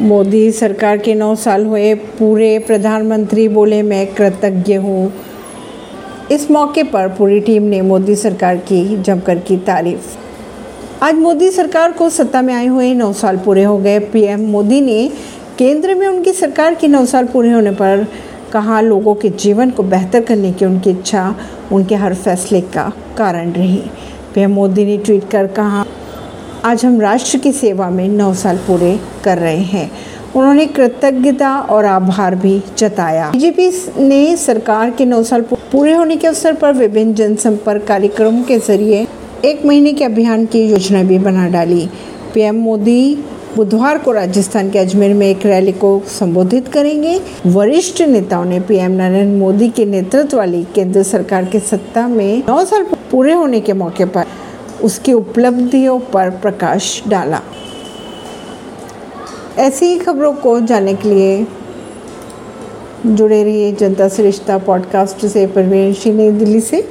मोदी सरकार के नौ साल हुए, पूरे प्रधानमंत्री बोले, मैं कृतज्ञ हूँ। इस मौके पर पूरी टीम ने मोदी सरकार की जमकर की तारीफ़। आज मोदी सरकार को सत्ता में आए हुए नौ साल पूरे हो गए। पीएम मोदी ने केंद्र में उनकी सरकार के नौ साल पूरे होने पर कहा, लोगों के जीवन को बेहतर करने की उनकी इच्छा, उनके हर फैसले का कारण रही। पीएम मोदी ने ट्वीट कर कहा आज हम राष्ट्र की सेवा में नौ साल पूरे कर रहे हैं। उन्होंने कृतज्ञता और आभार भी जताया। बीजेपी ने सरकार के नौ साल पूरे होने के अवसर पर विभिन्न जनसंपर्क कार्यक्रमों के ज़रिए एक महीने के अभियान की योजना भी बना डाली। पीएम मोदी बुधवार को राजस्थान के अजमेर में एक रैली को संबोधित करेंगे। वरिष्ठ नेताओं ने पीएम नरेंद्र मोदी के नेतृत्व वाली केंद्र सरकार के सत्ता में नौ साल पूरे होने के मौके पर उसकी उपलब्धियों पर प्रकाश डाला। ऐसी ही खबरों को जानने के लिए जुड़े रहिए जनता रिश्ता पॉडकास्ट से, परवीन नई दिल्ली से।